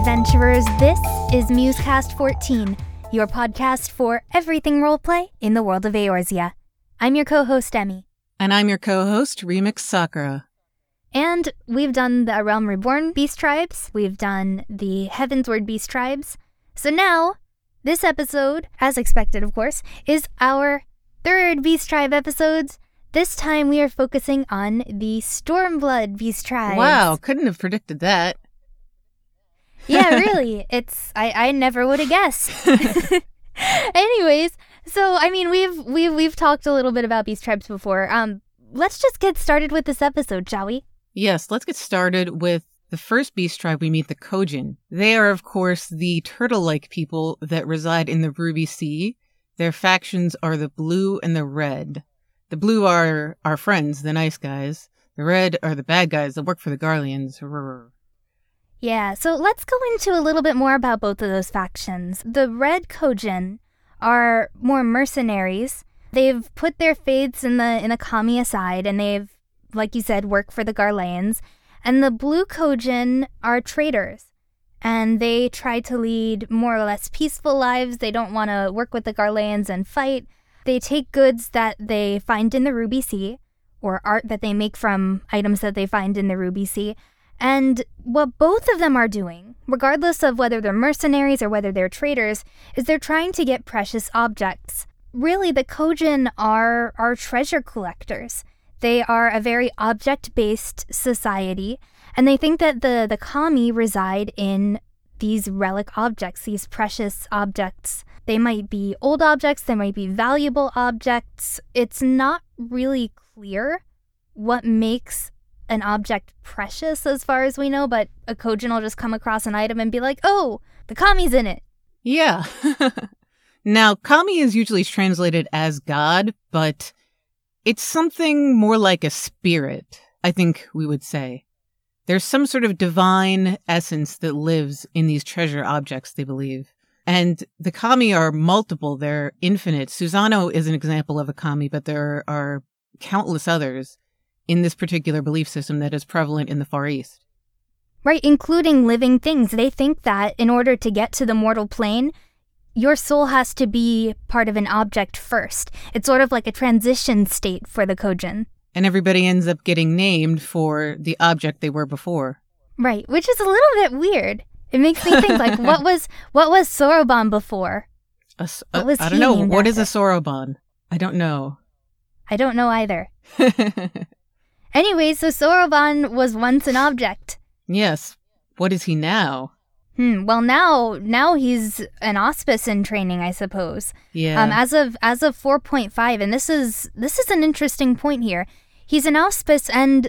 adventurers. This is Musecast 14, your podcast for everything roleplay in the world of Eorzea. I'm your co host, Emmy. And I'm your co host, Remix Sakura. And we've done the Realm Reborn Beast Tribes, we've done the Heavensward Beast Tribes. So now, this episode, as expected, of course, is our third Beast Tribe episodes. This time we are focusing on the Stormblood Beast Tribe. Wow, couldn't have predicted that. Yeah, really. It's I, I never would have guessed. Anyways, so I mean we've we've we've talked a little bit about beast tribes before. Um let's just get started with this episode, shall we? Yes, let's get started with the first beast tribe we meet, the Kojin. They are, of course, the turtle like people that reside in the Ruby Sea. Their factions are the blue and the red. The blue are our friends, the nice guys. The red are the bad guys that work for the Garleans. Yeah, so let's go into a little bit more about both of those factions. The red Kojin are more mercenaries. They've put their faiths in the in the kami aside and they've, like you said, work for the Garleans. And the blue Kojin are traders. And they try to lead more or less peaceful lives. They don't want to work with the Garleans and fight. They take goods that they find in the Ruby Sea, or art that they make from items that they find in the Ruby Sea. And what both of them are doing, regardless of whether they're mercenaries or whether they're traders, is they're trying to get precious objects. Really, the Kojin are, are treasure collectors. They are a very object based society, and they think that the, the kami reside in these relic objects, these precious objects they might be old objects, they might be valuable objects. It's not really clear what makes an object precious as far as we know, but a Kojin will just come across an item and be like, oh, the Kami's in it. Yeah. now, Kami is usually translated as God, but it's something more like a spirit, I think we would say. There's some sort of divine essence that lives in these treasure objects, they believe. And the kami are multiple, they're infinite. Susano is an example of a kami, but there are countless others in this particular belief system that is prevalent in the Far East. Right, including living things. They think that in order to get to the mortal plane, your soul has to be part of an object first. It's sort of like a transition state for the Kojin. And everybody ends up getting named for the object they were before. Right, which is a little bit weird. It makes me think like what was what was Soroban before? A, a, what uh, was I don't know. What is a Soroban? I don't know. I don't know either. anyway, so Soroban was once an object. Yes. What is he now? Hmm. Well, now now he's an auspice in training, I suppose. Yeah. Um. As of as of four point five, and this is this is an interesting point here. He's an auspice, and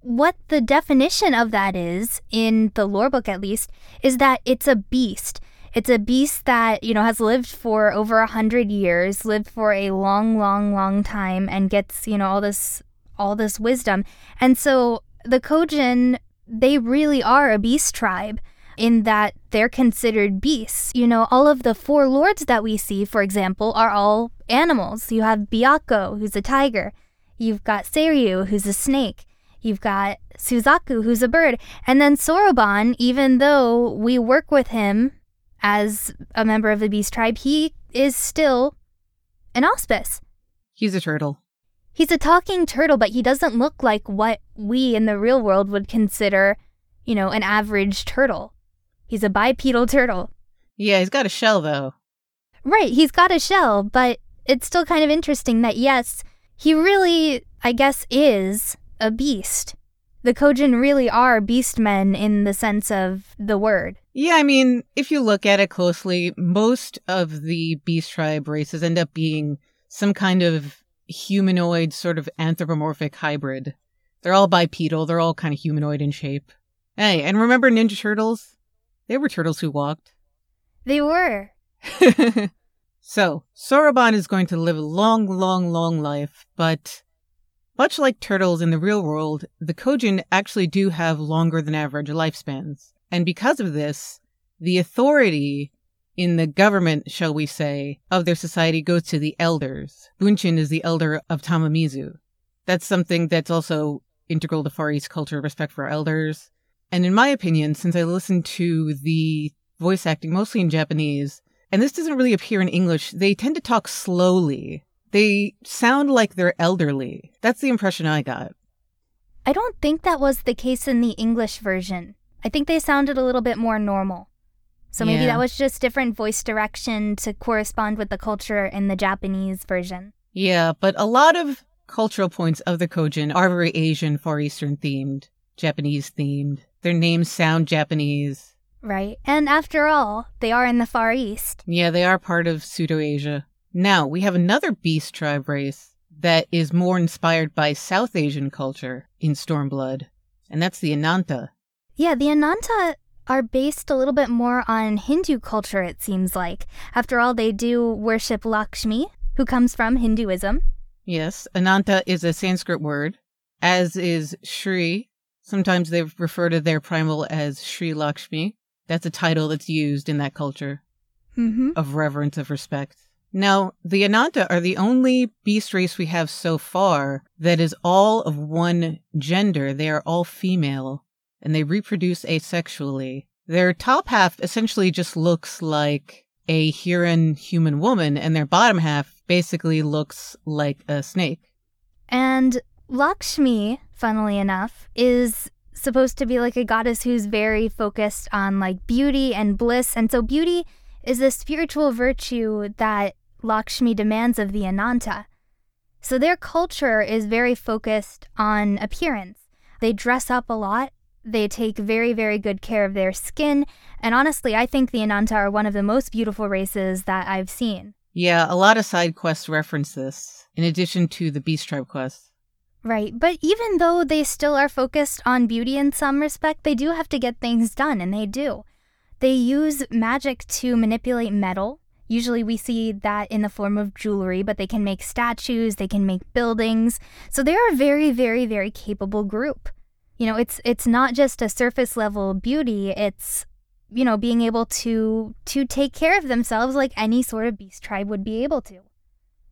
what the definition of that is, in the lore book at least, is that it's a beast. It's a beast that, you know, has lived for over a hundred years, lived for a long, long, long time, and gets, you know, all this all this wisdom. And so the Kojin, they really are a beast tribe in that they're considered beasts. You know, all of the four lords that we see, for example, are all animals. You have Byakko, who's a tiger. You've got Seiryu, who's a snake. You've got Suzaku, who's a bird. And then Soroban, even though we work with him as a member of the beast tribe, he is still an auspice. He's a turtle. He's a talking turtle, but he doesn't look like what we in the real world would consider, you know, an average turtle. He's a bipedal turtle. Yeah, he's got a shell, though. Right, he's got a shell, but it's still kind of interesting that, yes, he really, I guess, is a beast. The Kojin really are beast men in the sense of the word. Yeah, I mean, if you look at it closely, most of the beast tribe races end up being some kind of humanoid, sort of anthropomorphic hybrid. They're all bipedal, they're all kind of humanoid in shape. Hey, and remember Ninja Turtles? They were turtles who walked. They were. so, Soroban is going to live a long, long, long life, but much like turtles in the real world, the Kojin actually do have longer than average lifespans. And because of this, the authority in the government, shall we say, of their society goes to the elders. Bunshin is the elder of Tamamizu. That's something that's also integral to Far East culture, respect for elders. And in my opinion, since I listened to the voice acting mostly in Japanese, and this doesn't really appear in English, they tend to talk slowly. They sound like they're elderly. That's the impression I got. I don't think that was the case in the English version. I think they sounded a little bit more normal. So maybe Yeah. that was just different voice direction to correspond with the culture in the Japanese version. Yeah, but a lot of cultural points of the Kojin are very Asian, Far Eastern themed, Japanese themed. Their names sound Japanese. Right. And after all, they are in the Far East. Yeah, they are part of Pseudo Asia. Now, we have another beast tribe race that is more inspired by South Asian culture in Stormblood, and that's the Ananta. Yeah, the Ananta are based a little bit more on Hindu culture, it seems like. After all, they do worship Lakshmi, who comes from Hinduism. Yes, Ananta is a Sanskrit word, as is Shri. Sometimes they refer to their primal as Shri Lakshmi. That's a title that's used in that culture. Mm-hmm. of reverence, of respect. Now, the Ananta are the only beast race we have so far that is all of one gender. They are all female and they reproduce asexually. Their top half essentially just looks like a Hyuran human woman, and their bottom half basically looks like a snake. And Lakshmi, funnily enough, is supposed to be like a goddess who's very focused on like beauty and bliss. And so beauty is a spiritual virtue that Lakshmi demands of the Ananta. So their culture is very focused on appearance. They dress up a lot. They take very, very good care of their skin. And honestly, I think the Ananta are one of the most beautiful races that I've seen. Yeah, a lot of side quests reference this, in addition to the beast tribe quests. Right, but even though they still are focused on beauty in some respect, they do have to get things done, and they do. They use magic to manipulate metal. Usually we see that in the form of jewelry, but they can make statues, they can make buildings. So they're a very, very, very capable group. You know, it's it's not just a surface level beauty, it's you know, being able to to take care of themselves like any sort of beast tribe would be able to.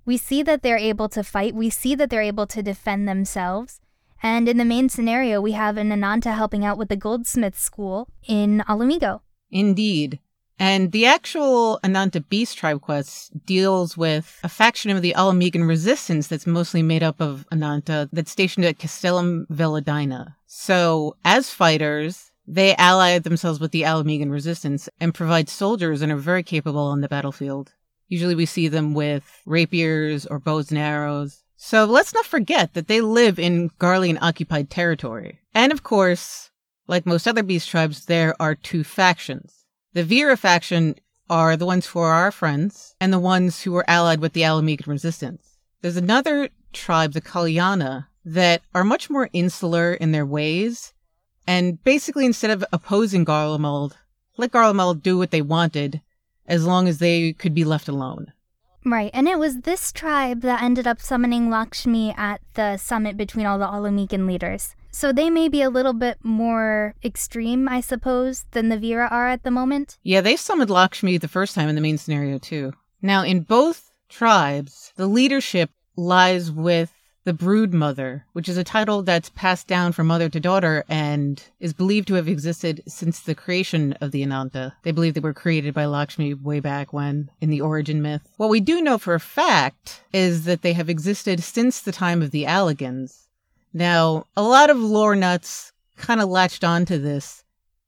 We see that they're able to fight. We see that they're able to defend themselves. And in the main scenario, we have an Ananta helping out with the goldsmith school in Ala Mhigo. Indeed. And the actual Ananta Beast Tribe quest deals with a faction of the Ala Mhigan resistance that's mostly made up of Ananta that's stationed at Castellum Velodyna. So, as fighters, they ally themselves with the Ala Mhigan resistance and provide soldiers and are very capable on the battlefield. Usually we see them with rapiers or bows and arrows. So let's not forget that they live in Garlean occupied territory. And of course, like most other beast tribes, there are two factions. The Vira faction are the ones who are our friends, and the ones who are allied with the Ala Mhigan resistance. There's another tribe, the Qalyana, that are much more insular in their ways, and basically instead of opposing Garlemald, let Garlemald do what they wanted, as long as they could be left alone. Right, and it was this tribe that ended up summoning Lakshmi at the summit between all the Ala Mhigan leaders. So they may be a little bit more extreme, I suppose, than the Vira are at the moment. Yeah, they summoned Lakshmi the first time in the main scenario, too. Now, in both tribes, the leadership lies with the Brood Mother, which is a title that's passed down from mother to daughter and is believed to have existed since the creation of the Ananta. They believe they were created by Lakshmi way back when in the origin myth. What we do know for a fact is that they have existed since the time of the Allagans. Now, a lot of lore nuts kind of latched onto this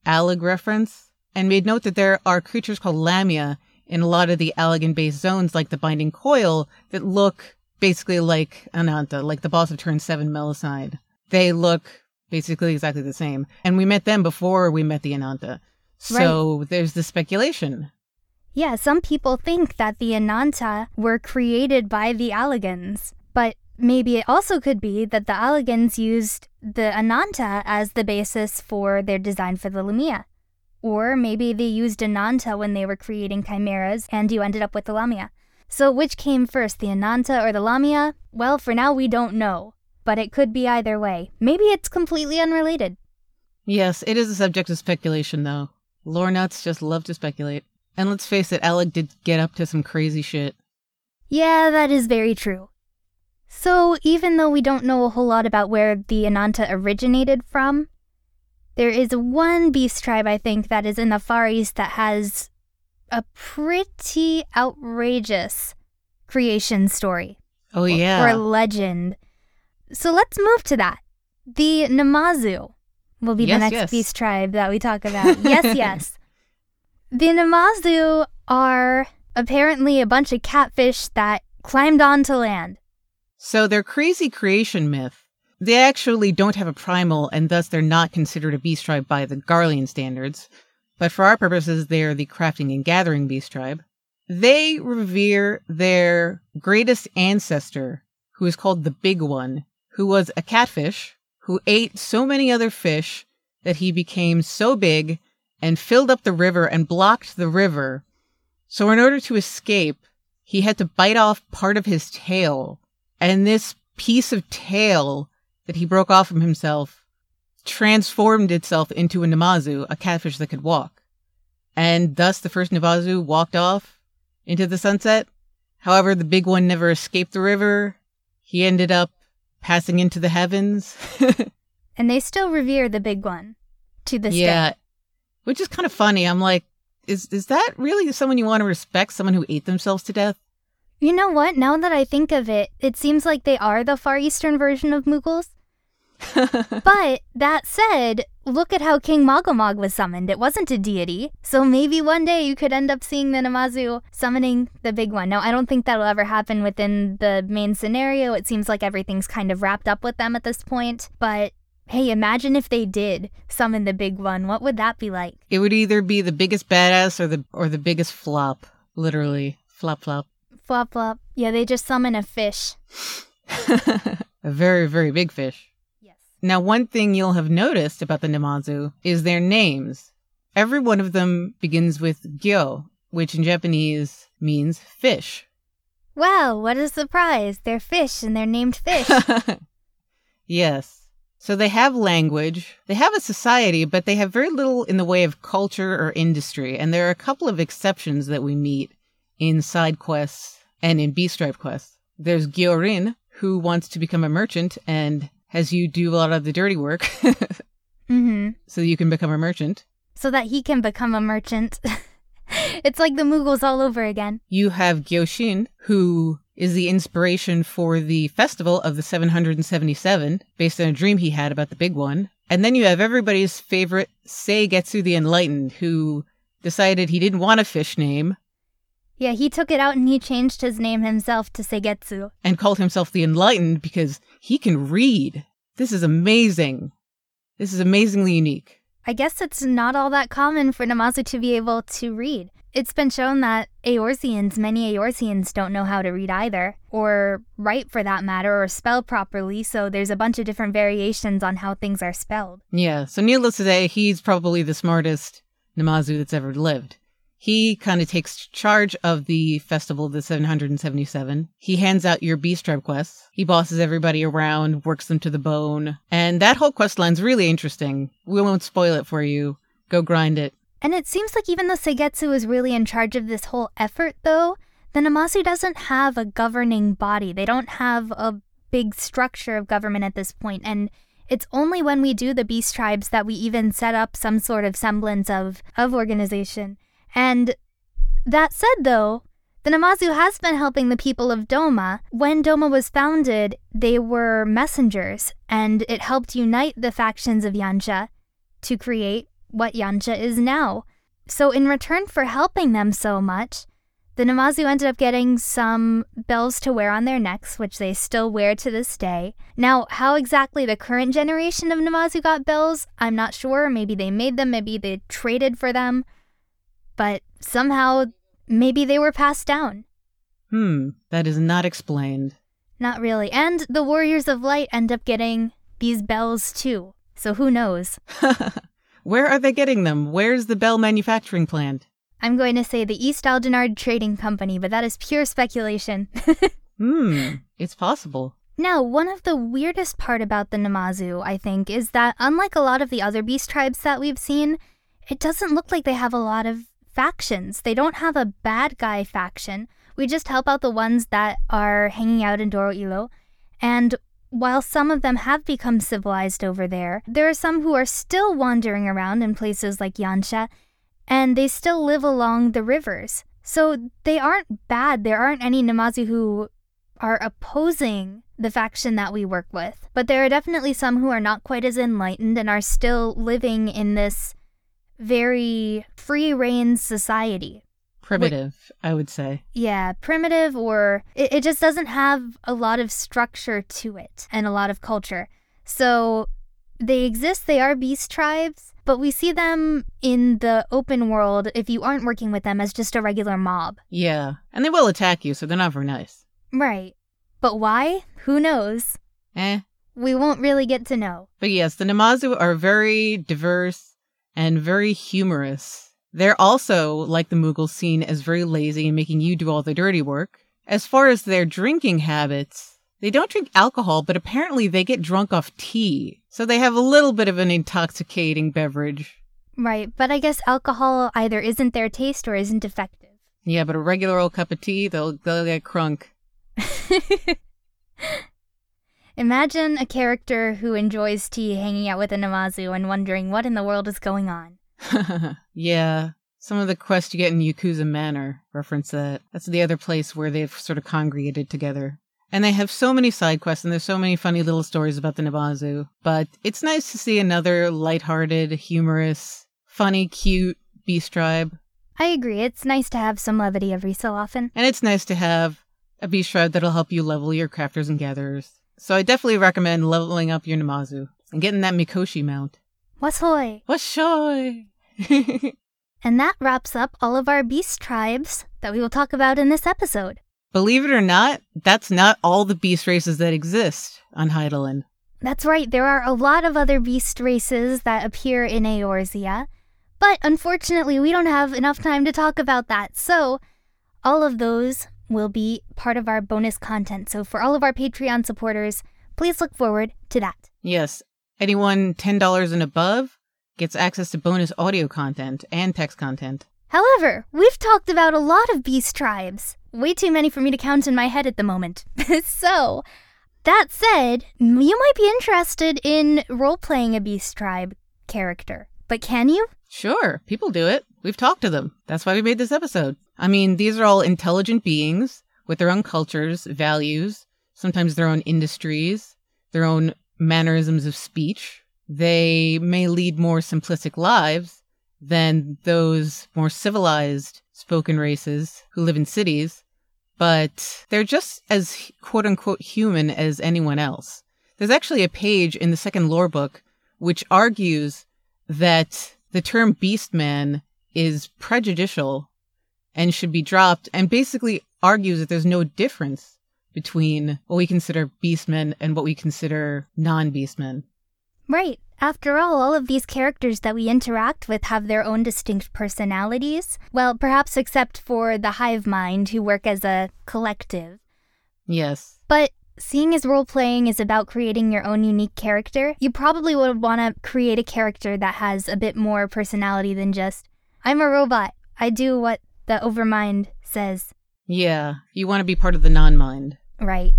Allag reference and made note that there are creatures called Lamia in a lot of the Allagan based zones, like the Binding Coil, that look basically like uh, Ananta, like the boss of turn 7 Melusine. They look basically exactly the same. And we met them before we met the Ananta. So there's the speculation. Yeah, some people think that the Ananta were created by the Allagans, but maybe it also could be that the Allagans used the Ananta as the basis for their design for the Lamia. Or maybe they used Ananta when they were creating chimeras and you ended up with the Lamia. So which came first, the Ananta or the Lamia? Well, for now we don't know, but it could be either way. Maybe it's completely unrelated. Yes, it is a subject of speculation, though. Lore nuts just love to speculate. And let's face it, Allag did get up to some crazy shit. Yeah, that is very true. So, even though we don't know a whole lot about where the Ananta originated from, There is one beast tribe, I think, that is in the Far East that has a pretty outrageous creation story. Oh, yeah. Or legend. So let's move to that. The Namazu will be Yes, the next yes. beast tribe that we talk about. yes, yes. The Namazu are apparently a bunch of catfish that climbed onto land. So their crazy creation myth, they actually don't have a primal and thus they're not considered a beast tribe by the Garlean standards. But for our purposes, they're the crafting and gathering beast tribe. They revere their greatest ancestor, who is called the Big One, who was a catfish who ate so many other fish that he became so big and filled up the river and blocked the river. So in order to escape, he had to bite off part of his tail. And this piece of tail that he broke off from himself transformed itself into a Namazu, a catfish that could walk. And thus the first Namazu walked off into the sunset. However, the big one never escaped the river. He ended up passing into the heavens. And they still revere the big one to this yeah. day. Which is kind of funny. I'm like, is is that really someone you want to respect? Someone who ate themselves to death? You know what? Now that I think of it, it seems like they are the Far Eastern version of Moogles. But that said, look at how King Moggle Mog was summoned. It wasn't a deity. So maybe one day you could end up seeing the Namazu summoning the big one. Now, I don't think that'll ever happen within the main scenario. It seems like everything's kind of wrapped up with them at this point. But hey, imagine if they did summon the big one. What would that be like? It would either be the biggest badass or the or the biggest flop. Literally. Flop flop. Flop, flop. Yeah, they just summon a fish. a very, very big fish. Yes. Now, one thing you'll have noticed about the Namazu is their names. Every one of them begins with Gyo, which in Japanese means fish. Wow, what a surprise. They're fish and they're named fish. yes. So they have language, they have a society, but they have very little in the way of culture or industry. And there are a couple of exceptions that we meet in side quests and in beast tribe quests. There's Gyorin, who wants to become a merchant and has you do a lot of the dirty work mm-hmm. so you can become a merchant. So that he can become a merchant. it's like the Moogles all over again. You have Gyoshin, who is the inspiration for the festival of the 777, based on a dream he had about the big one. And then you have everybody's favorite Seigetsu the Enlightened, who decided he didn't want a fish name Yeah, he took it out and he changed his name himself to Seigetsu. and called himself the Enlightened because he can read. This is amazing. This is amazingly unique. I guess it's not all that common for Namazu to be able to read. It's been shown that Eorzeans, many Eorzeans don't know how to read either, or write for that matter, or spell properly, so there's a bunch of different variations on how things are spelled. Yeah, so needless to say, he's probably the smartest Namazu that's ever lived. He kind of takes charge of the festival of the 777. He hands out your beast tribe quests. He bosses everybody around, works them to the bone. And that whole quest line's really interesting. We won't spoil it for you. Go grind it. And it seems like even though Seigetsu is really in charge of this whole effort, though, the Namazu doesn't have a governing body. They don't have a big structure of government at this point, and it's only when we do the beast tribes that we even set up some sort of semblance of, of organization. And that said, though, the Namazu has been helping the people of Doma. When Doma was founded, they were messengers, and it helped unite the factions of Yanxia to create what Yanxia is now. So, in return for helping them so much, the Namazu ended up getting some bells to wear on their necks, which they still wear to this day. Now, how exactly the current generation of Namazu got bells, I'm not sure. Maybe they made them, maybe they traded for them. But somehow, maybe they were passed down. Hmm, that is not explained. Not really. And the Warriors of Light end up getting these bells too. So who knows? Where are they getting them? Where's the bell manufacturing plant? I'm going to say the East Aldenard Trading Company, but that is pure speculation. Hmm, it's possible. now, one of the weirdest part about the Namazu, I think, is that unlike a lot of the other beast tribes that we've seen, it doesn't look like they have a lot of factions. They don't have a bad guy faction. We just help out the ones that are hanging out in Doro Iro. And while some of them have become civilized over there, there are some who are still wandering around in places like Yanxia, and they still live along the rivers. So they aren't bad. There aren't any Namazu who are opposing the faction that we work with. But there are definitely some who are not quite as enlightened and are still living in this very free reign society. Primitive, I would say. Yeah, primitive, or it, it just doesn't have a lot of structure to it and a lot of culture. So they exist, they are beast tribes, but we see them in the open world if you aren't working with them as just a regular mob. Yeah, and they will attack you, so they're not very nice. Right. But why? Who knows? Eh. We won't really get to know. But yes, the Namazu are very diverse and very humorous. They're also, like the Moogles, seen as very lazy and making you do all the dirty work. As far as their drinking habits, they don't drink alcohol, but apparently they get drunk off tea. So they have a little bit of an intoxicating beverage. Right, but I guess alcohol either isn't their taste or isn't effective. Yeah, but a regular old cup of tea, they'll they'll get crunk. Imagine a character who enjoys tea hanging out with a Namazu and wondering what in the world is going on. yeah. Some of the quests you get in Yuzuka Manor reference that. That's the other place where they've sort of congregated together. And they have so many side quests and there's so many funny little stories about the Namazu. But it's nice to see another lighthearted, humorous, funny, cute beast tribe. I agree. It's nice to have some levity every so often. And it's nice to have a beast tribe that'll help you level your crafters and gatherers. So I definitely recommend leveling up your Namazu and getting that Mikoshi mount. Washoy! Washoy! and that wraps up all of our beast tribes that we will talk about in this episode. Believe it or not, that's not all the beast races that exist on Hydaelyn. That's right, there are a lot of other beast races that appear in Eorzea, but unfortunately, we don't have enough time to talk about that, so all of those will be part of our bonus content. So for all of our Patreon supporters, please look forward to that. Yes, anyone $10 and above gets access to bonus audio content and text content. However, we've talked about a lot of beast tribes. Way too many for me to count in my head at the moment. so, that said, you might be interested in role playing a beast tribe character. But can you? Sure, people do it. We've talked to them. That's why we made this episode. I mean, these are all intelligent beings with their own cultures, values, sometimes their own industries, their own mannerisms of speech, they may lead more simplistic lives than those more civilized spoken races who live in cities, but they're just as quote unquote human as anyone else. There's actually a page in the second lore book which argues that the term beastman is prejudicial and should be dropped and basically argues that there's no difference between what we consider beastmen and what we consider non beastmen. Right. After all, all of these characters that we interact with have their own distinct personalities. Well, perhaps except for the hive mind, who work as a collective. Yes. But seeing as role playing is about creating your own unique character, you probably would want to create a character that has a bit more personality than just, I'm a robot. I do what the overmind says. Yeah, you want to be part of the non mind. Right.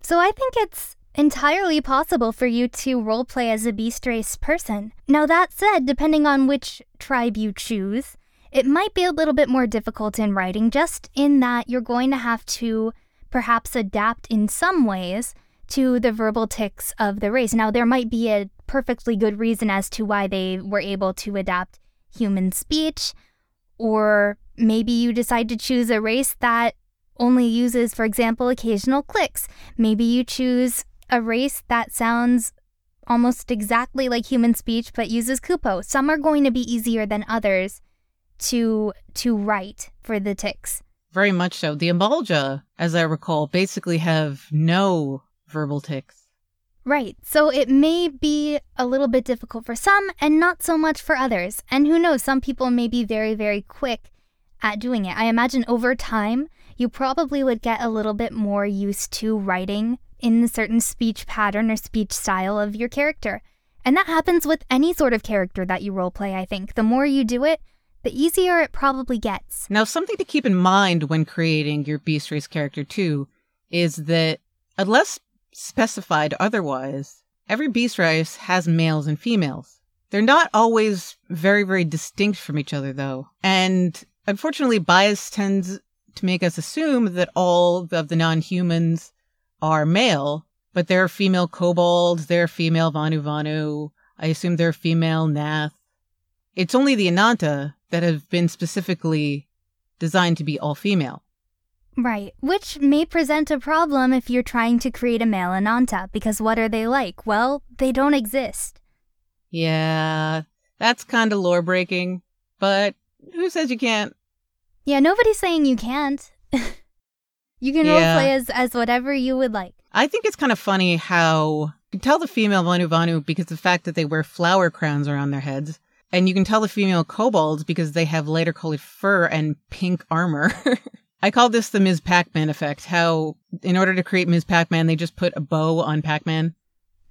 So I think it's entirely possible for you to roleplay as a beast race person. Now, that said, depending on which tribe you choose, it might be a little bit more difficult in writing, just in that you're going to have to perhaps adapt in some ways to the verbal tics of the race. Now, there might be a perfectly good reason as to why they were able to adapt human speech, or maybe you decide to choose a race that only uses, for example, occasional clicks. Maybe you choose a race that sounds almost exactly like human speech but uses Kupo. Some are going to be easier than others to to write for the tics. Very much so. The Amalj'aa, as I recall, basically have no verbal tics. Right. So it may be a little bit difficult for some and not so much for others. And who knows, some people may be very, very quick at doing it. I imagine over time, you probably would get a little bit more used to writing in a certain speech pattern or speech style of your character. And that happens with any sort of character that you roleplay, I think. The more you do it, the easier it probably gets. Now, something to keep in mind when creating your Beast Race character, too, is that unless specified otherwise. Every beast race has males and females. They're not always very, very distinct from each other, though. And unfortunately, bias tends to make us assume that all of the non humans are male, but there are female kobolds, there are female Vanu Vanu. I assume there are female Gnath. It's only the Ananta that have been specifically designed to be all female. Right, which may present a problem if you're trying to create a male Ananta, because what are they like? Well, they don't exist. Yeah, that's kind of lore breaking, but who says you can't? Yeah, nobody's saying you can't. you can Yeah. roleplay as, as whatever you would like. I think it's kind of funny how you can tell the female Vanu Vanu because the fact that they wear flower crowns around their heads. And you can tell the female kobolds because they have lighter colored fur and pink armor. I call this the Ms. Pac Man effect. How, in order to create Ms. Pac Man, they just put a bow on Pac Man.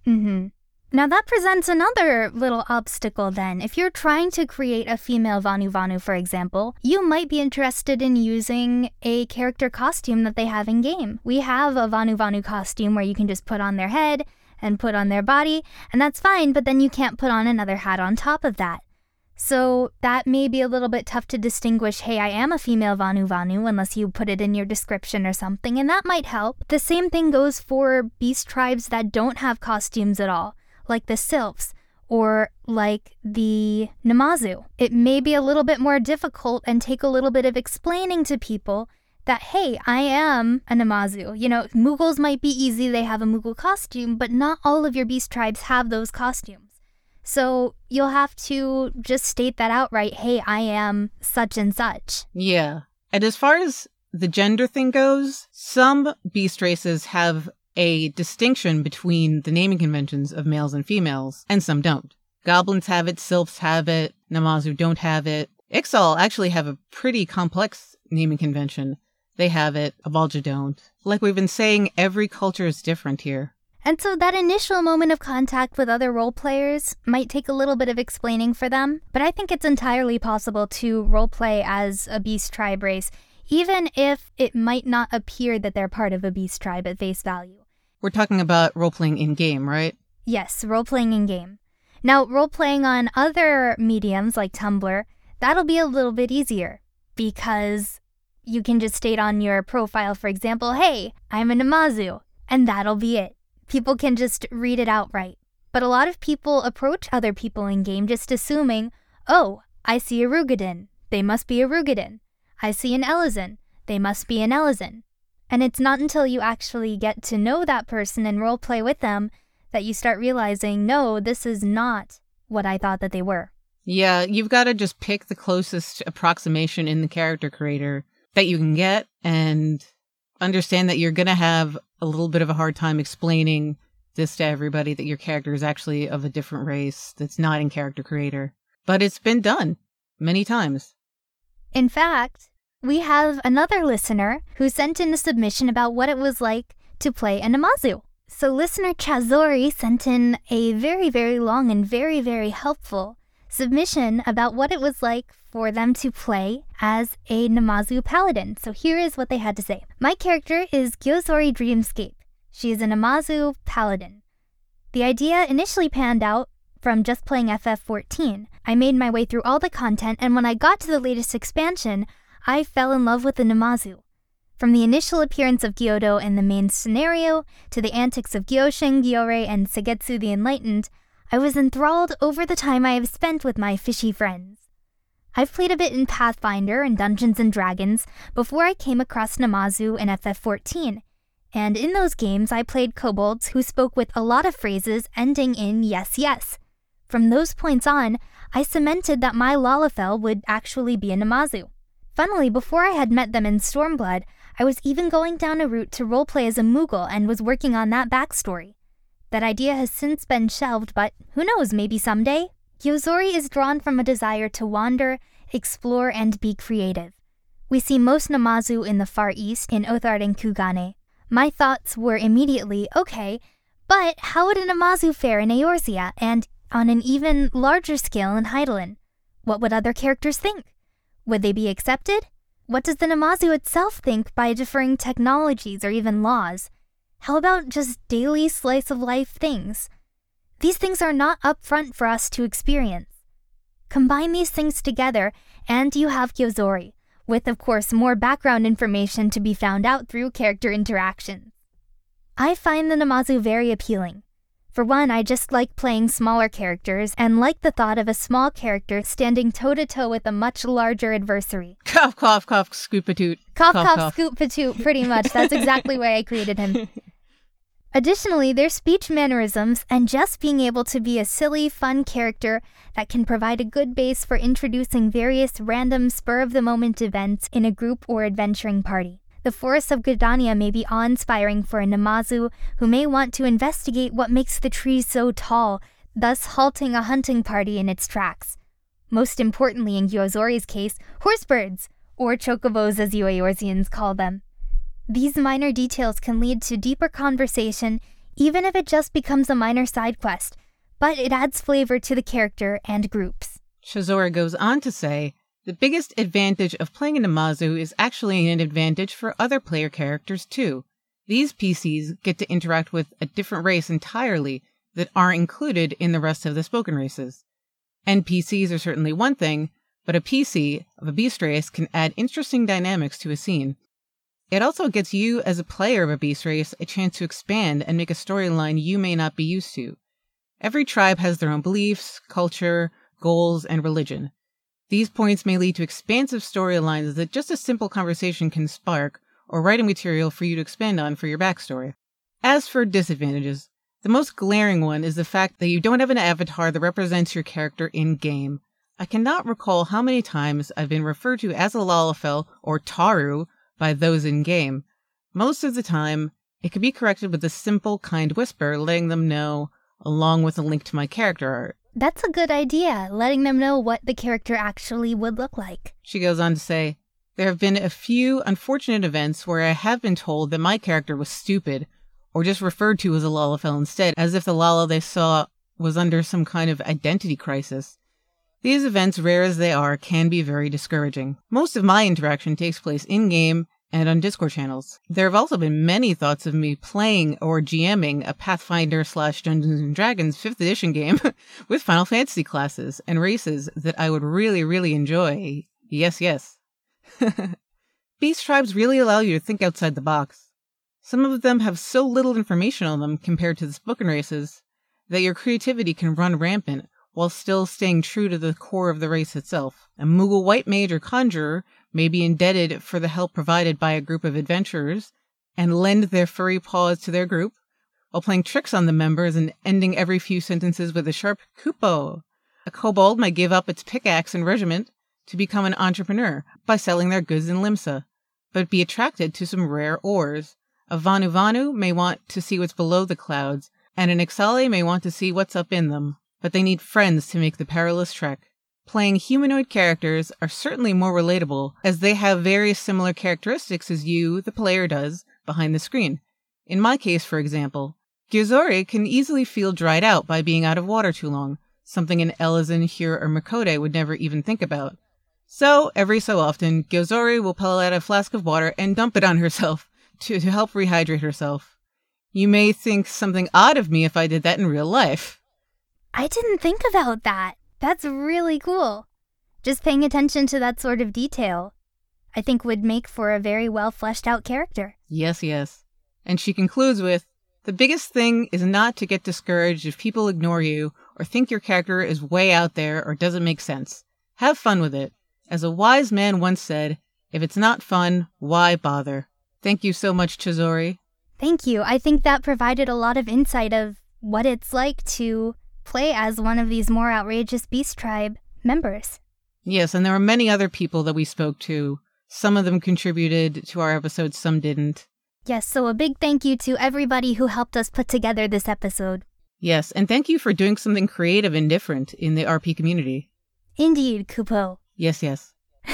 Mm-hmm. Now that presents another little obstacle then. If you're trying to create a female Vanu Vanu, for example, you might be interested in using a character costume that they have in game. We have a Vanu Vanu costume where you can just put on their head and put on their body, and that's fine, but then you can't put on another hat on top of that. So that may be a little bit tough to distinguish, hey, I am a female Vanu Vanu, unless you put it in your description or something, and that might help. The same thing goes for beast tribes that don't have costumes at all, like the Sylphs or like the Namazu. It may be a little bit more difficult and take a little bit of explaining to people that, hey, I am a Namazu. You know, Moogles might be easy, they have a Moogle costume, but not all of your beast tribes have those costumes. So you'll have to just state that outright. Hey, I am such and such. Yeah. And as far as the gender thing goes, some beast races have a distinction between the naming conventions of males and females, and some don't. Goblins have it, sylphs have it, Namazu don't have it. Ixal actually have a pretty complex naming convention. They have it, Amalj'aa don't. Like we've been saying, every culture is different here. And so that initial moment of contact with other role players might take a little bit of explaining for them, but I think it's entirely possible to roleplay as a beast tribe race, even if it might not appear that they're part of a beast tribe at face value. We're talking about role playing in game, right? Yes, role playing in game. Now, role playing on other mediums like Tumblr, that'll be a little bit easier because you can just state on your profile, for example, hey, I'm a Namazu, and that'll be it. People can just read it outright. But a lot of people approach other people in game just assuming, oh, I see a Roegadyn. They must be a Roegadyn. I see an Elezen. They must be an Elezen. And it's not until you actually get to know that person and role play with them that you start realizing, no, this is not what I thought that they were. Yeah, you've got to just pick the closest approximation in the character creator that you can get and understand that you're going to have a little bit of a hard time explaining this to everybody that your character is actually of a different race that's not in character creator. But it's been done many times. In fact, we have another listener who sent in a submission about what it was like to play a Namazu. So, listener Chazori sent in a very, very long and very, very helpful submission about what it was like for them to play as a Namazu paladin. So, here is what they had to say My character is Gyozori Dreamscape. She is a Namazu paladin. The idea initially panned out from just playing FF14. I made my way through all the content, and when I got to the latest expansion, I fell in love with the Namazu. From the initial appearance of Gyodo in the main scenario to the antics of Gyoshin, Gyore, and Seigetsu the Enlightened, I was enthralled over the time I have spent with my fishy friends. I've played a bit in Pathfinder and Dungeons and Dragons before I came across Namazu in FF14, and in those games I played kobolds who spoke with a lot of phrases ending in yes, yes. From those points on, I cemented that my Lalafell would actually be a Namazu. Funnily, before I had met them in Stormblood, I was even going down a route to roleplay as a Moogle and was working on that backstory. That idea has since been shelved, but who knows, maybe someday? Gyozori is drawn from a desire to wander, explore, and be creative. We see most Namazu in the Far East, in Othard and Kugane. My thoughts were immediately, okay, but how would a Namazu fare in Eorzea, and on an even larger scale in Hydaelyn? What would other characters think? Would they be accepted? What does the Namazu itself think by differing technologies or even laws? How about just daily slice of life things? These things are not upfront for us to experience. Combine these things together, and you have Gyozori, with, of course, more background information to be found out through character interactions. I find the Namazu very appealing. For one, I just like playing smaller characters and like the thought of a small character standing toe to toe with a much larger adversary. Cough, cough, cough, scoop a toot. Cough, cough, cough. scoop a toot, pretty much. That's exactly why I created him. Additionally, their speech mannerisms and just being able to be a silly, fun character that can provide a good base for introducing various random spur of the moment events in a group or adventuring party. The forests of Gridania may be awe-inspiring for a Namazu who may want to investigate what makes the trees so tall, thus halting a hunting party in its tracks. Most importantly in Gyozori's case, horsebirds, or chocobos as you Eorzeans call them. These minor details can lead to deeper conversation even if it just becomes a minor side quest, but it adds flavor to the character and groups. Chizori goes on to say, the biggest advantage of playing a Namazu is actually an advantage for other player characters too. These PCs get to interact with a different race entirely that aren't included in the rest of the spoken races. NPCs are certainly one thing, but a PC of a beast race can add interesting dynamics to a scene. It also gets you, as a player of a beast race, a chance to expand and make a storyline you may not be used to. Every tribe has their own beliefs, culture, goals, and religion. These points may lead to expansive storylines that just a simple conversation can spark, or writing material for you to expand on for your backstory. As for disadvantages, the most glaring one is the fact that you don't have an avatar that represents your character in game. I cannot recall how many times I've been referred to as a Lalafell or Taru by those in game. Most of the time, it can be corrected with a simple, kind whisper letting them know, along with a link to my character art. That's a good idea, letting them know what the character actually would look like. She goes on to say, There have been a few unfortunate events where I have been told that my character was stupid, or just referred to as a Lalafell instead, as if the Lala they saw was under some kind of identity crisis. These events, rare as they are, can be very discouraging. Most of my interaction takes place in game and on Discord channels. There have also been many thoughts of me playing or GMing a Pathfinder slash Dungeons and Dragons 5th edition game with Final Fantasy classes and races that I would really, really enjoy. Yes, yes. Beast tribes really allow you to think outside the box. Some of them have so little information on them compared to the spoken races that your creativity can run rampant while still staying true to the core of the race itself. A Moogle White Mage or Conjurer may be indebted for the help provided by a group of adventurers and lend their furry paws to their group while playing tricks on the members and ending every few sentences with a sharp kupo. A kobold might give up its pickaxe and regiment to become an entrepreneur by selling their goods in Limsa, but be attracted to some rare ores. A Vanu Vanu may want to see what's below the clouds, and an Ixali may want to see what's up in them, but they need friends to make the perilous trek. Playing humanoid characters are certainly more relatable as they have very similar characteristics as you, the player, does behind the screen. In my case, for example, Gyozori can easily feel dried out by being out of water too long, something an Elezen, Hyur, or Miqo'te would never even think about. So, every so often, Gyozori will pull out a flask of water and dump it on herself to, to help rehydrate herself. You may think something odd of me if I did that in real life. I didn't think about that. That's really cool. Just paying attention to that sort of detail, I think would make for a very well fleshed out character. Yes, yes. And she concludes with The biggest thing is not to get discouraged if people ignore you or think your character is way out there or doesn't make sense. Have fun with it. As a wise man once said, if it's not fun, why bother? Thank you so much, Chizori. Thank you. I think that provided a lot of insight of what it's like to play as one of these more outrageous Beast Tribe members. Yes, and there were many other people that we spoke to. Some of them contributed to our episodes, some didn't. Yes, so a big thank you to everybody who helped us put together this episode. Yes, and thank you for doing something creative and different in the RP community. Indeed, Kupo. Yes, yes.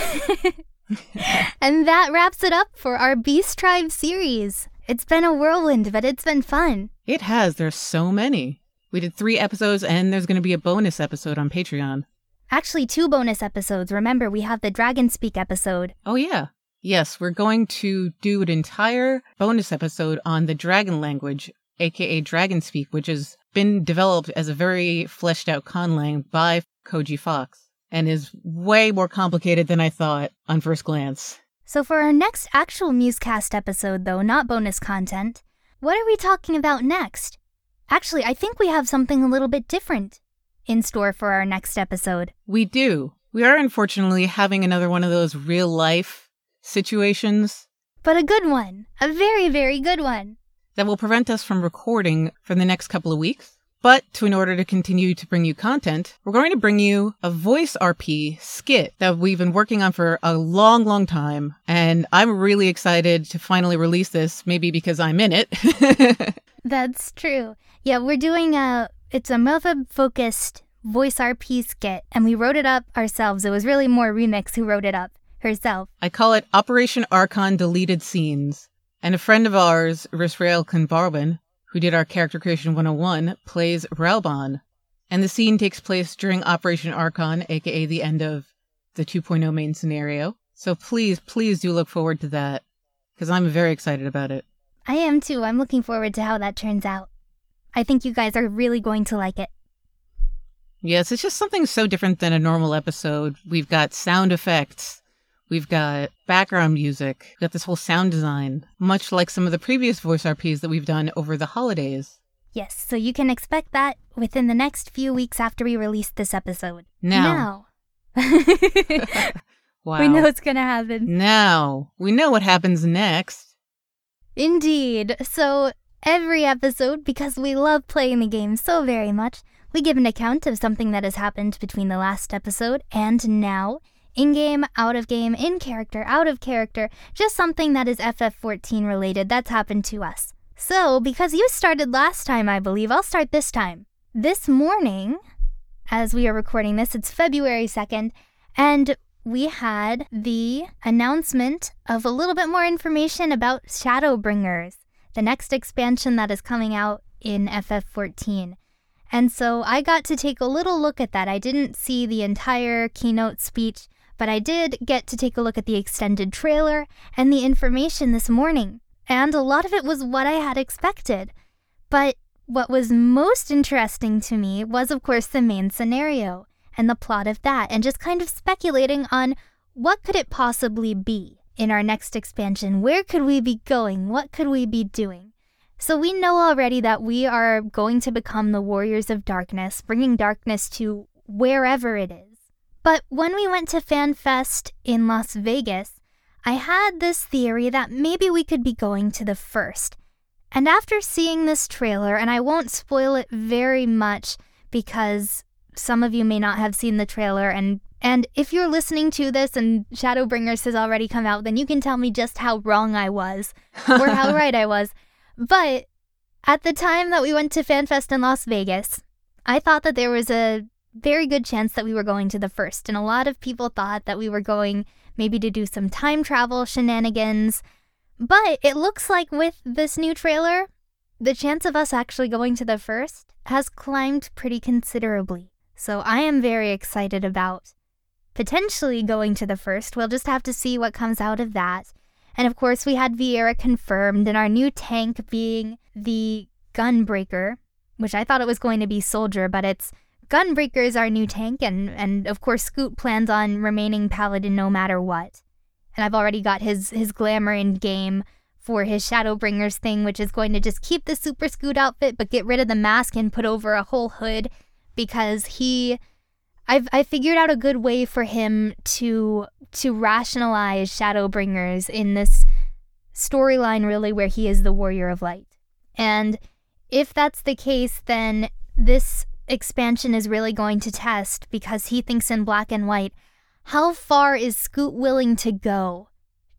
and that wraps it up for our Beast Tribe series. It's been a whirlwind, but it's been fun. It has. There's so many. We did three episodes, and there's going to be a bonus episode on Patreon. Actually, two bonus episodes. Remember, we have the Dragon Speak episode. Oh, yeah. Yes, we're going to do an entire bonus episode on the dragon language, aka Dragon Speak, which has been developed as a very fleshed out conlang by Koji Fox and is way more complicated than I thought on first glance. So, for our next actual Musecast episode, though, not bonus content, what are we talking about next? Actually, I think we have something a little bit different in store for our next episode. We do. We are unfortunately having another one of those real life situations. But a good one. A very, very good one. That will prevent us from recording for the next couple of weeks. But to in order to continue to bring you content, we're going to bring you a voice RP skit that we've been working on for a long, long time. And I'm really excited to finally release this, maybe because I'm in it. That's true. Yeah, we're doing a it's a mother focused voice RP skit and we wrote it up ourselves. It was really more Remix who wrote it up herself. I call it Operation Archon Deleted Scenes. And a friend of ours, Risrael Kanbarbin, who did our character creation 101, plays Raubahn. And the scene takes place during Operation Archon, aka the end of the 2.0 main scenario. So please, please do look forward to that, because I'm very excited about it. I am too. I'm looking forward to how that turns out. I think you guys are really going to like it. Yes, it's just something so different than a normal episode. We've got sound effects, We've got background music. We've got this whole sound design, much like some of the previous voice RPs that we've done over the holidays. Yes, so you can expect that within the next few weeks after we release this episode. Now. Now. Wow. We know it's going to happen. Now, we know what happens next. Indeed. So, every episode, because we love playing the game so very much, we give an account of something that has happened between the last episode and now. In game, out of game, in character, out of character, just something that is FF14 related that's happened to us. So, because you started last time, I believe, I'll start this time. This morning, as we are recording this, it's February 2nd, and we had the announcement of a little bit more information about Shadowbringers, the next expansion that is coming out in FF14. And so I got to take a little look at that. I didn't see the entire keynote speech, but I did get to take a look at the extended trailer and the information this morning. And a lot of it was what I had expected. But what was most interesting to me was, of course, the main scenario and the plot of that, and just kind of speculating on what could it possibly be in our next expansion? Where could we be going? What could we be doing? So we know already that we are going to become the warriors of darkness, bringing darkness to wherever it is. But when we went to FanFest in Las Vegas, I had this theory that maybe we could be going to the first. And after seeing this trailer, and I won't spoil it very much because some of you may not have seen the trailer and and if you're listening to this and Shadowbringers has already come out, then you can tell me just how wrong I was or how right I was. But at the time that we went to FanFest in Las Vegas, I thought that there was a very good chance that we were going to the first. And a lot of people thought that we were going maybe to do some time travel shenanigans. But it looks like with this new trailer, the chance of us actually going to the first has climbed pretty considerably. So I am very excited about potentially going to the first. We'll just have to see what comes out of that. And of course, we had Viera confirmed, and our new tank being the Gunbreaker, which I thought it was going to be Soldier, but it's Gunbreaker is our new tank, and, and of course, Scoot plans on remaining Paladin no matter what. And I've already got his, his glamour in game for his Shadowbringers thing, which is going to just keep the Super Scoot outfit, but get rid of the mask and put over a whole hood because he I've I figured out a good way for him to to rationalize Shadowbringers in this storyline really where he is the warrior of light. And if that's the case then this expansion is really going to test because he thinks in black and white how far is Scoot willing to go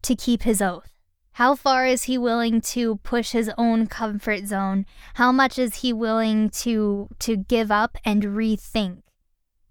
to keep his oath? How far is he willing to push his own comfort zone? How much is he willing to to give up and rethink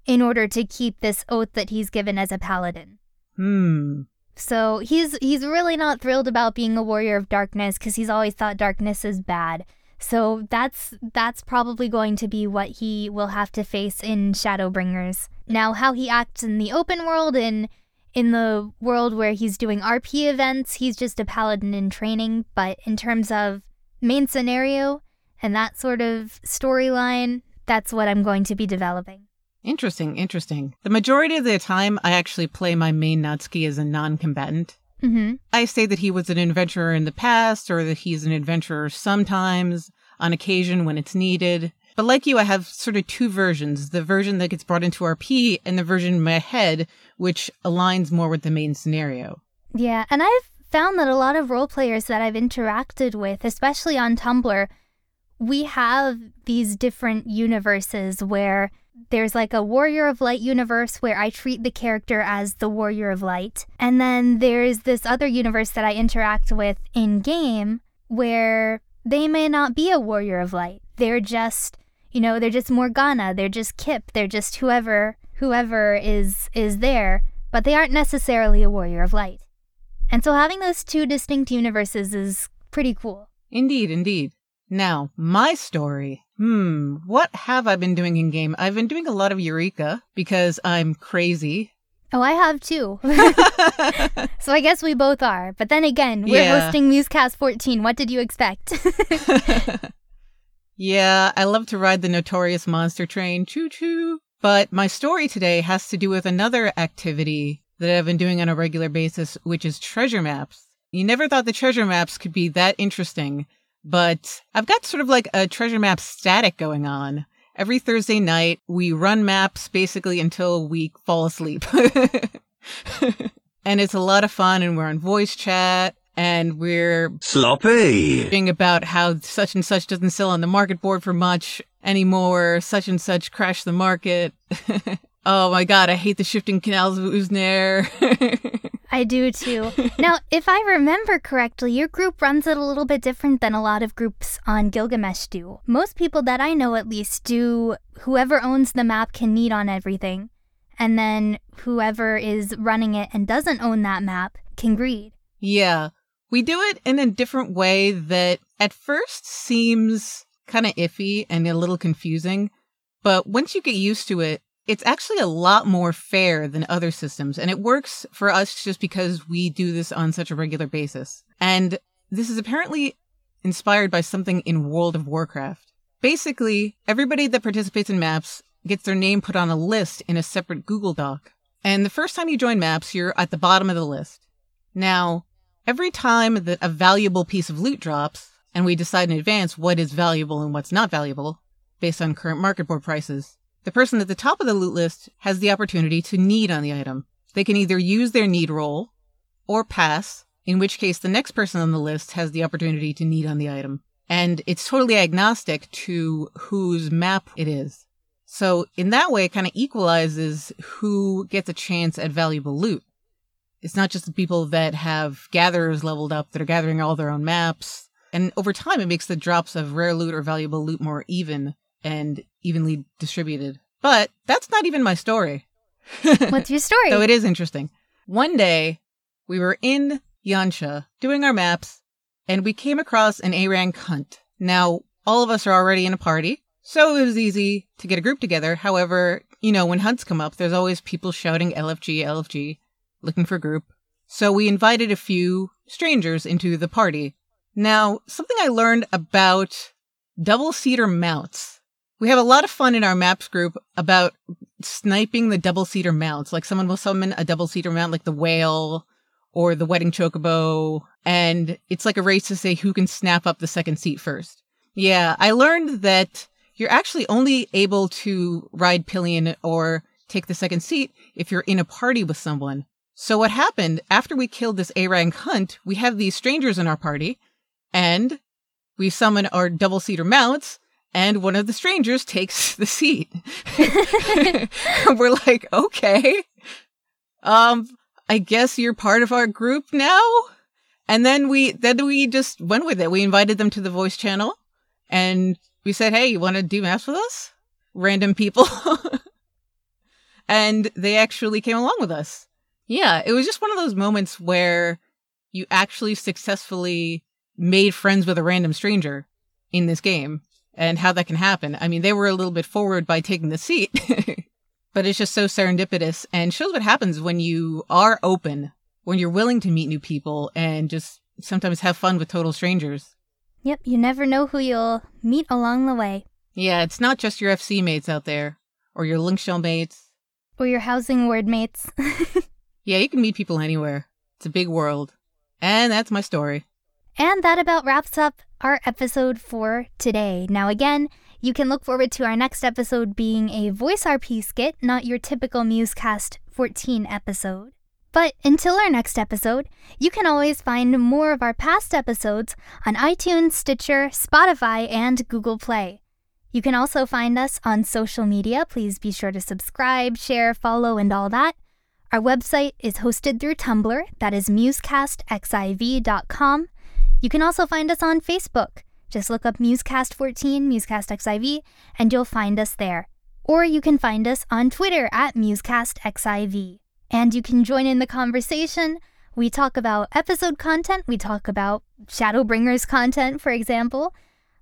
in order to keep this oath that he's given as a paladin? Hmm. So he's he's really not thrilled about being a warrior of darkness because he's always thought darkness is bad. So that's that's probably going to be what he will have to face in Shadowbringers. Now how he acts in the open world in in the world where he's doing RP events, he's just a paladin in training. But in terms of main scenario and that sort of storyline, that's what I'm going to be developing. Interesting, interesting. The majority of the time, I actually play my main Natsuki as a non combatant. Mm-hmm. I say that he was an adventurer in the past or that he's an adventurer sometimes, on occasion when it's needed. But like you, I have sort of two versions the version that gets brought into RP and the version in my head, which aligns more with the main scenario. Yeah, and I've found that a lot of role players that I've interacted with, especially on Tumblr, we have these different universes where there's like a Warrior of Light universe where I treat the character as the Warrior of Light. And then there's this other universe that I interact with in game where they may not be a Warrior of Light. They're just, you know, they're just Morgana, they're just Kip, they're just whoever whoever is is there, but they aren't necessarily a Warrior of Light. And so having those two distinct universes is pretty cool. Indeed, indeed. Now, my story. Hmm, what have I been doing in game? I've been doing a lot of Eureka because I'm crazy. Oh, I have too. so I guess we both are. But then again, we're Yeah. hosting Musecast 14. What did you expect? yeah, I love to ride the notorious monster train. Choo choo. But my story today has to do with another activity that I've been doing on a regular basis, which is treasure maps. You never thought the treasure maps could be that interesting, but I've got sort of like a treasure map static going on. Every Thursday night, we run maps basically until we fall asleep. and it's a lot of fun, and we're on voice chat, and we're Sloppy. about how such and such doesn't sell on the market board for much anymore. Such and such crashed the market. oh my god, I hate the shifting canals of Uznair. I do too. Now, if I remember correctly, your group runs it a little bit different than a lot of groups on Gilgamesh do. Most people that I know at least do whoever owns the map can need on everything, and then whoever is running it and doesn't own that map can greed. yeah, we do it in a different way that at first seems kind of iffy and a little confusing, but once you get used to it, it's actually a lot more fair than other systems. And it works for us just because we do this on such a regular basis. And this is apparently inspired by something in World of Warcraft. Basically, everybody that participates in maps gets their name put on a list in a separate Google Doc. And the first time you join maps, you're at the bottom of the list. Now, every time that a valuable piece of loot drops, and we decide in advance what is valuable and what's not valuable, based on current market board prices, the person at the top of the loot list has the opportunity to need on the item. They can either use their need roll or pass, in which case the next person on the list has the opportunity to need on the item. And it's totally agnostic to whose map it is. So in that way, it kind of equalizes who gets a chance at valuable loot. It's not just the people that have gatherers leveled up that are gathering all their own maps. And over time, it makes the drops of rare loot or valuable loot more even and evenly distributed. But that's not even my story. What's your story? Though it is interesting. One day, we were in Yanxia doing our maps, and we came across an A-rank hunt. Now, all of us are already in a party, so it was easy to get a group together. However, you know, when hunts come up, there's always people shouting LFG, LFG, looking for a group. So we invited a few strangers into the party. Now, something I learned about double seater mounts. We have a lot of fun in our maps group about sniping the double seater mounts. Like someone will summon a double seater mount like the whale or the wedding chocobo, and it's like a race to say who can snap up the second seat first. Yeah, I learned that you're actually only able to ride pillion or take the second seat if you're in a party with someone. So what happened after we killed this A-rank hunt, we have these strangers in our party and we summon our double seater mounts and one of the strangers takes the seat. We're like, okay. Um, I guess you're part of our group now. And then we, then we just went with it. We invited them to the voice channel and we said, Hey, you want to do maps with us? Random people. and they actually came along with us. Yeah. It was just one of those moments where you actually successfully made friends with a random stranger in this game and how that can happen. I mean, they were a little bit forward by taking the seat. But it's just so serendipitous and shows what happens when you are open, when you're willing to meet new people and just sometimes have fun with total strangers. Yep, you never know who you'll meet along the way. Yeah, it's not just your FC mates out there, or your Linkshell mates. Or your housing ward mates. yeah, you can meet people anywhere. It's a big world. And that's my story. And that about wraps up our episode for today. Now, again, you can look forward to our next episode being a voice RP skit, not your typical Musecast 14 episode. But until our next episode, you can always find more of our past episodes on iTunes, Stitcher, Spotify, and Google Play. You can also find us on social media. Please be sure to subscribe, share, follow, and all that. Our website is hosted through Tumblr, that is musecastxiv.com. You can also find us on Facebook. Just look up Musecast14, MusecastXIV, and you'll find us there. Or you can find us on Twitter at MusecastXIV. And you can join in the conversation. We talk about episode content, we talk about Shadowbringers content, for example.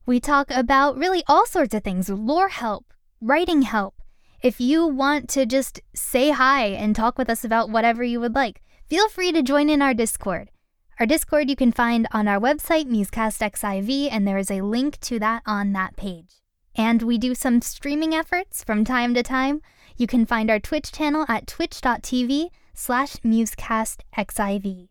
We talk about really all sorts of things lore help, writing help, if you want to just say hi and talk with us about whatever you would like, feel free to join in our Discord. Our Discord you can find on our website, MusecastXIV, and there is a link to that on that page. And we do some streaming efforts from time to time. You can find our Twitch channel at twitch.tv slash musecastxiv.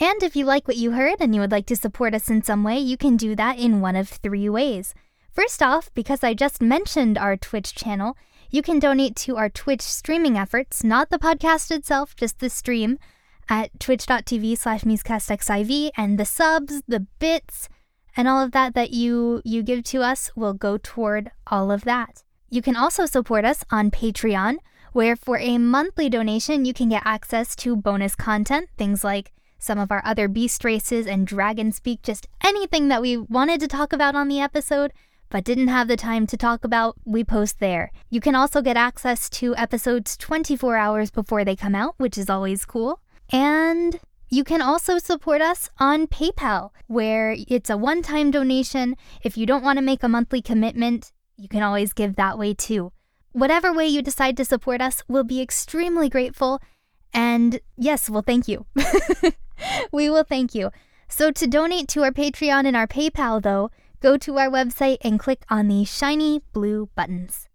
And if you like what you heard and you would like to support us in some way, you can do that in one of three ways. First off, because I just mentioned our Twitch channel, you can donate to our Twitch streaming efforts, not the podcast itself, just the stream, at twitch.tv slash musecastxiv, and the subs, the bits, and all of that that you you give to us will go toward all of that. You can also support us on Patreon, where for a monthly donation you can get access to bonus content, things like some of our other beast races and dragon speak, just anything that we wanted to talk about on the episode but didn't have the time to talk about, we post there. You can also get access to episodes 24 hours before they come out, which is always cool. And you can also support us on PayPal, where it's a one time donation. If you don't want to make a monthly commitment, you can always give that way too. Whatever way you decide to support us, we'll be extremely grateful. And yes, well, thank you. we will thank you. So, to donate to our Patreon and our PayPal, though, go to our website and click on the shiny blue buttons.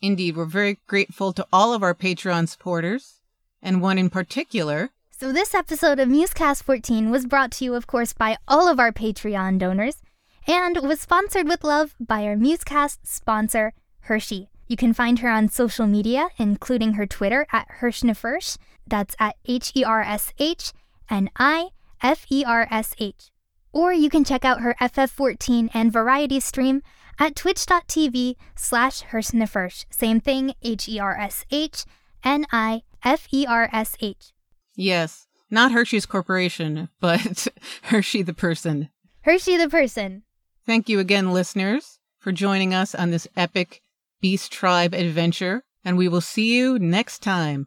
Indeed, we're very grateful to all of our Patreon supporters, and one in particular. So, this episode of Musecast 14 was brought to you, of course, by all of our Patreon donors and was sponsored with love by our Musecast sponsor, Hershey. You can find her on social media, including her Twitter at Hershnifersh. That's at H E R S H N I F E R S H. Or you can check out her FF14 and variety stream at twitch.tv slash Hershnifersh. Same thing, H E R S H N I F E R S H. Yes, not Hershey's Corporation, but Hershey the person. Hershey the person. Thank you again, listeners, for joining us on this epic Beast Tribe adventure, and we will see you next time.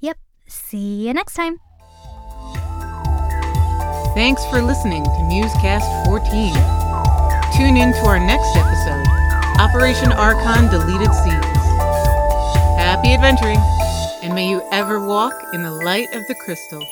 Yep, see you next time. Thanks for listening to Musecast 14. Tune in to our next episode Operation Archon Deleted Scenes. Happy adventuring, may you ever walk in the light of the crystal.